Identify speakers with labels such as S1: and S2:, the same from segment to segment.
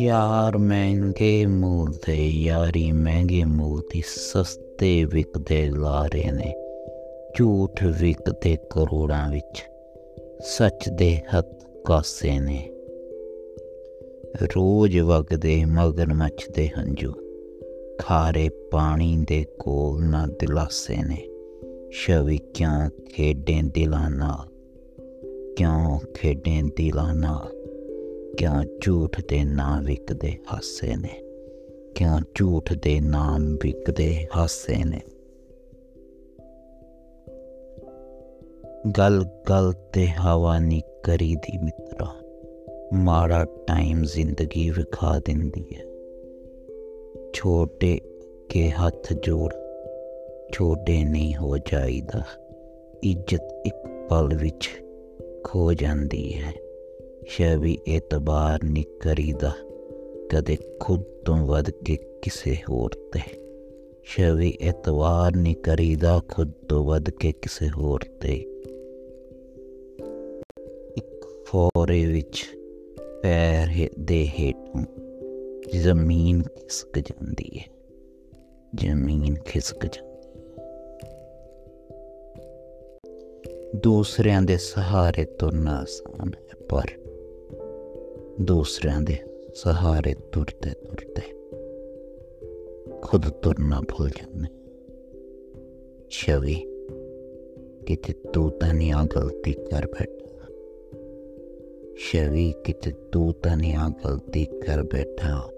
S1: ਯਾਰ ਮਹਿੰਗੇ ਮੂਲ ਤੇ ਯਾਰੀ ਮਹਿੰਗੇ ਮੂਲ ਦੀ ਸਸਤੇ ਵਿਕਦੇ ਲਾਰੇ ਨੇ, ਝੂਠ ਵਿਕਦੇ ਕਰੋੜਾਂ ਵਿੱਚ, ਸੱਚ ਦੇ ਹੱਥ ਕਾਸੇ ਨੇ। ਰੋਜ਼ ਵਗਦੇ ਮਗਰਮੱਛ ਦੇ ਹੰਝੂ, ਖਾਰੇ ਪਾਣੀ ਦੇ ਕੋਲ ਨਾ ਦਿਲਾਸੇ ਨੇ, ਸ਼ਵੀ ਕਿਉਂ ਖੇਡੇ ਦਿਲਾਂ ਨਾਲ, ਕਿਉਂ ਖੇਡੇ ਦਿਲਾਂ ਨਾਲ? ਕਿਉਂ ਝੂਠ ਦੇ ਨਾਂ ਵਿਕਦੇ ਹਾਸੇ ਨੇ? ਕਿਉਂ ਝੂਠ ਦੇ ਨਾਮ ਵਿਕਦੇ ਹਾਸੇ ਨੇ? ਗਲ ਗਲ ਤੇ ਹਵਾ ਨੀ ਕਰੀ ਦੀ ਮਿੱਤਰਾ। ਮਾੜਾ ਟਾਈਮ ਜ਼ਿੰਦਗੀ ਵਿਖਾ ਦਿੰਦੀ ਹੈ ਛੋਟੇ ਕੇ ਹੱਥ ਜੋੜ, ਛੋਟੇ ਨਹੀਂ ਹੋ ਜਾਈਦਾ। ਇੱਜ਼ਤ ਇੱਕ ਪਲ ਵਿੱਚ ਖੋ ਜਾਂਦੀ ਹੈ ਸ਼ਵੀ ਇਤਬਾਰ ਨਹੀਂ ਕਰੀਦਾ, ਕਦੇ ਖੁਦ ਤੋਂ ਵੱਧ ਕੇ ਕਿਸੇ ਹੋਰ ਤੇ। ਸ਼ਵੀ ਇਤਵਾਰ ਨਹੀਂ ਕਰੀਦਾ, ਖੁਦ ਤੋਂ ਵੱਧ ਕੇ ਕਿਸੇ ਹੋਰ ਤੇ। ਇੱਕ ਫੋਰੇ ਵਿੱਚ ਪੈਰ ਦੇ ਹੇਠੋਂ ਜ਼ਮੀਨ ਖਿਸਕ ਜਾਂਦੀ ਹੈ ਜ਼ਮੀਨ ਖਿਸਕ ਜਾਂਦੀ ਦੂਸਰਿਆਂ ਦੇ ਸਹਾਰੇ ਤੁਰਨਾ ਆਸਾਨ ਹੈ, ਪਰ ਦੂਸਰਿਆਂ ਦੇ ਸਹਾਰੇ ਤੁਰਦੇ ਤੁਰਦੇ ਖੁਦ ਤੁਰਨਾ ਭੁੱਲ ਜਾਂਦੇ। ਛਵੀ, ਕਿਤੇ ਤੂੰ ਤਾਂ ਨਹੀਂ ਆ ਗਲਤੀ ਕਰ ਬੈਠਾ। ਛਵੀ, ਕਿਤੇ ਤੂੰ ਤਾਂ ਨਹੀਂ ਆ ਗਲਤੀ ਕਰ ਬੈਠਾ।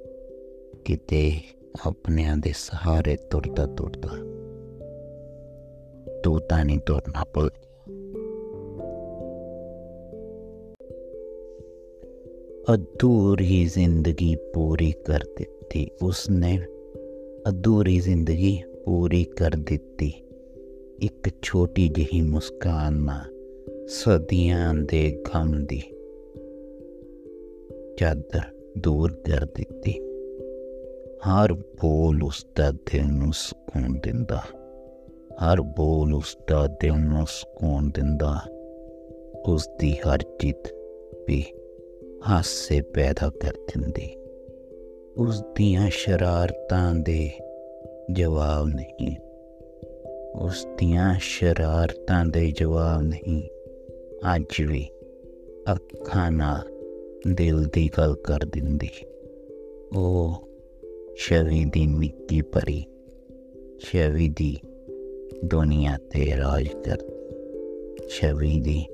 S1: ਕਿਤੇ ਆਪਣਿਆਂ ਦੇ ਸਹਾਰੇ ਤੁਰਦਾ ਤੁਰਦਾ ਤੂੰ ਤਾਂ ਨਹੀਂ ਤੁਰਨਾ ਭੁੱਲ अधूरी जिंदगी पूरी कर ਦਿੱਤੀ ਉਸਨੇ ਅਧੂਰੀ ਜ਼ਿੰਦਗੀ ਪੂਰੀ ਕਰ ਦਿੱਤੀ ਇੱਕ ਛੋਟੀ ਜਿਹੀ ਮੁਸਕਾਨ ਨਾਲ ਸਦੀਆਂ ਦੇ ਗਮ ਦੀ ਚਾਦਰ ਦੂਰ ਕਰ ਦਿੱਤੀ ਹਰ ਬੋਲ ਉਸ ਦਾ ਦਿਲ ਨੂੰ ਸਕੂਨ ਦਿੰਦਾ ਹਰ ਬੋਲ ਉਸ ਦਾ ਦਿਲ ਨੂੰ ਸਕੂਨ ਦਿੰਦਾ ਉਸ ਦੀ ਹਰ ਜਿੱਤ ਵੀ ਹਾਸੇ ਪੈਦਾ ਕਰ ਦਿੰਦੀ। ਉਸ ਦੀਆਂ ਸ਼ਰਾਰਤਾਂ ਦੇ ਜਵਾਬ ਨਹੀਂ। ਉਸ ਦੀਆਂ ਸ਼ਰਾਰਤਾਂ ਦੇ ਜਵਾਬ ਨਹੀਂ। ਅੱਜ ਵੀ ਅੱਖਾਂ ਨਾਲ ਦਿਲ ਦੀ ਗੱਲ ਕਰ ਦਿੰਦੀ। ਉਹ ਸ਼ਵੀ ਦੀ ਨਿੱਕੀ ਪਰੀ ਸ਼ਵੀ ਦੀ ਦੁਨੀਆ ਤੇ ਰਾਜ ਕਰਦੀ। ਸ਼ਵੀ ਦੀ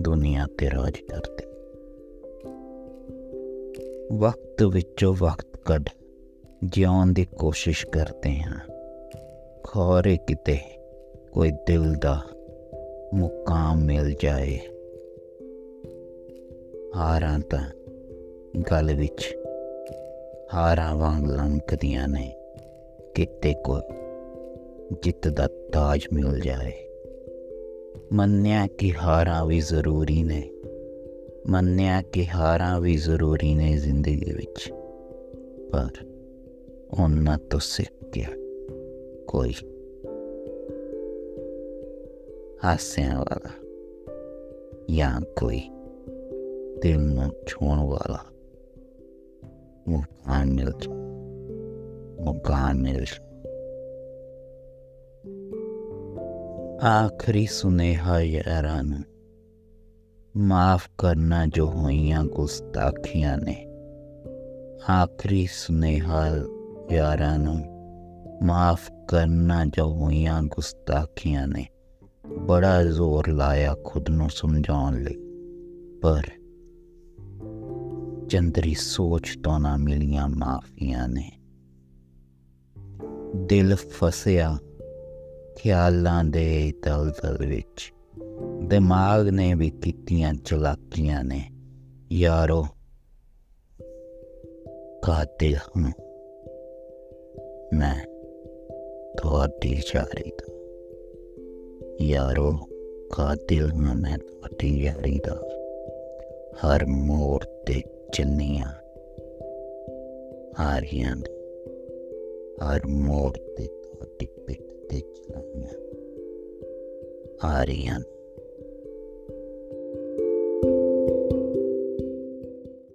S1: ਦੁਨੀਆ ਤੇ ਰਾਜ ਕਰਦੀ। ਵਕਤ ਵਿੱਚੋਂ ਵਕਤ ਕੱਢ, ਜਿਉਣ ਦੀ ਕੋਸ਼ਿਸ਼ ਕਰਦੇ ਹਾਂ। ਖੋਰੇ ਕਿਤੇ ਕੋਈ ਦਿਲ ਦਾ ਮੁਕਾਮ ਮਿਲ ਜਾਏ। ਹਾਰਾਂ ਤਾਂ ਗਲ ਵਿੱਚ ਹਾਰਾਂ ਵਾਂਗ ਲੰਕਦੀਆਂ ਨੇ, ਕਿਤੇ ਕੋਈ ਜਿੱਤ ਦਾ ਤਾਜ ਮਿਲ ਜਾਏ। ਮੰਨਿਆ ਕਿ ਹਾਰਾਂ ਵੀ ਜ਼ਰੂਰੀ ਨੇ ਮੰਨਿਆ ਕਿ ਹਾਰਾਂ ਵੀ ਜ਼ਰੂਰੀ ਨੇ ਜ਼ਿੰਦਗੀ ਵਿੱਚ। ਪਰ ਉਹਨਾਂ ਤੋਂ ਸਿੱਖ ਕੇ ਕੋਈ ਹਾਸਿਆਂ ਵਾਲਾ ਜਾਂ ਕੋਈ ਦਿਲ ਨੂੰ ਛੋਣ ਵਾਲਾ ਮੁਕਾਨ ਮਿਲ ਮੁਕਾਨ ਮਿਲ ਆਖਰੀ ਸੁਨੇਹਾ ਯਾਰਾਂ ਨੂੰ ਮਾਫ ਕਰਨਾ ਜੋ ਹੋਈਆਂ ਗੁਸਤਾਖੀਆਂ ਨੇ। ਆਖਰੀ ਸੁਨੇਹਾ ਯਾਰਾਂ ਨੂੰ, ਮਾਫ ਕਰਨਾ ਜੋ ਹੋਈਆਂ ਗੁਸਤਾਖੀਆਂ ਨੇ। ਬੜਾ ਜ਼ੋਰ ਲਾਇਆ ਖੁਦ ਨੂੰ ਸਮਝਾਉਣ ਲਈ, ਪਰ ਚੰਦਰੀ ਸੋਚ ਤੋਂ ਨਾ ਮਿਲੀਆਂ ਮਾਫੀਆਂ ਨੇ। ਦਿਲ ਫਸਿਆ ਖਿਆਲਾਂ ਦੇ ਦਲਦਲ ਵਿੱਚ। ਦਿਮਾਗ ਨੇ ਵੀ ਕੀਤੀਆਂ ਚਲਾਕੀਆਂ ਨੇ। ਯਾਰੋ ਕਾਤਿਲ ਹੂੰ ਮੈਂ ਤੁਹਾਡੀ ਯਾਰੀ ਦਾ? ਯਾਰੋ ਕਾਤਿਲ ਹਾਂ ਮੈਂ ਤੁਹਾਡੀ ਯਾਰੀ ਦਾ? ਹਰ ਮੋੜ ਤੇ ਚੰਨੀਆਂ ਨੇ। ਹਰ ਮੋੜ ਤੇ ਤੁਹਾਡੀ ਪਿੱਠ ਤੇ ਚਲਾਈਆਂ ਆ ਰਹੀਆਂ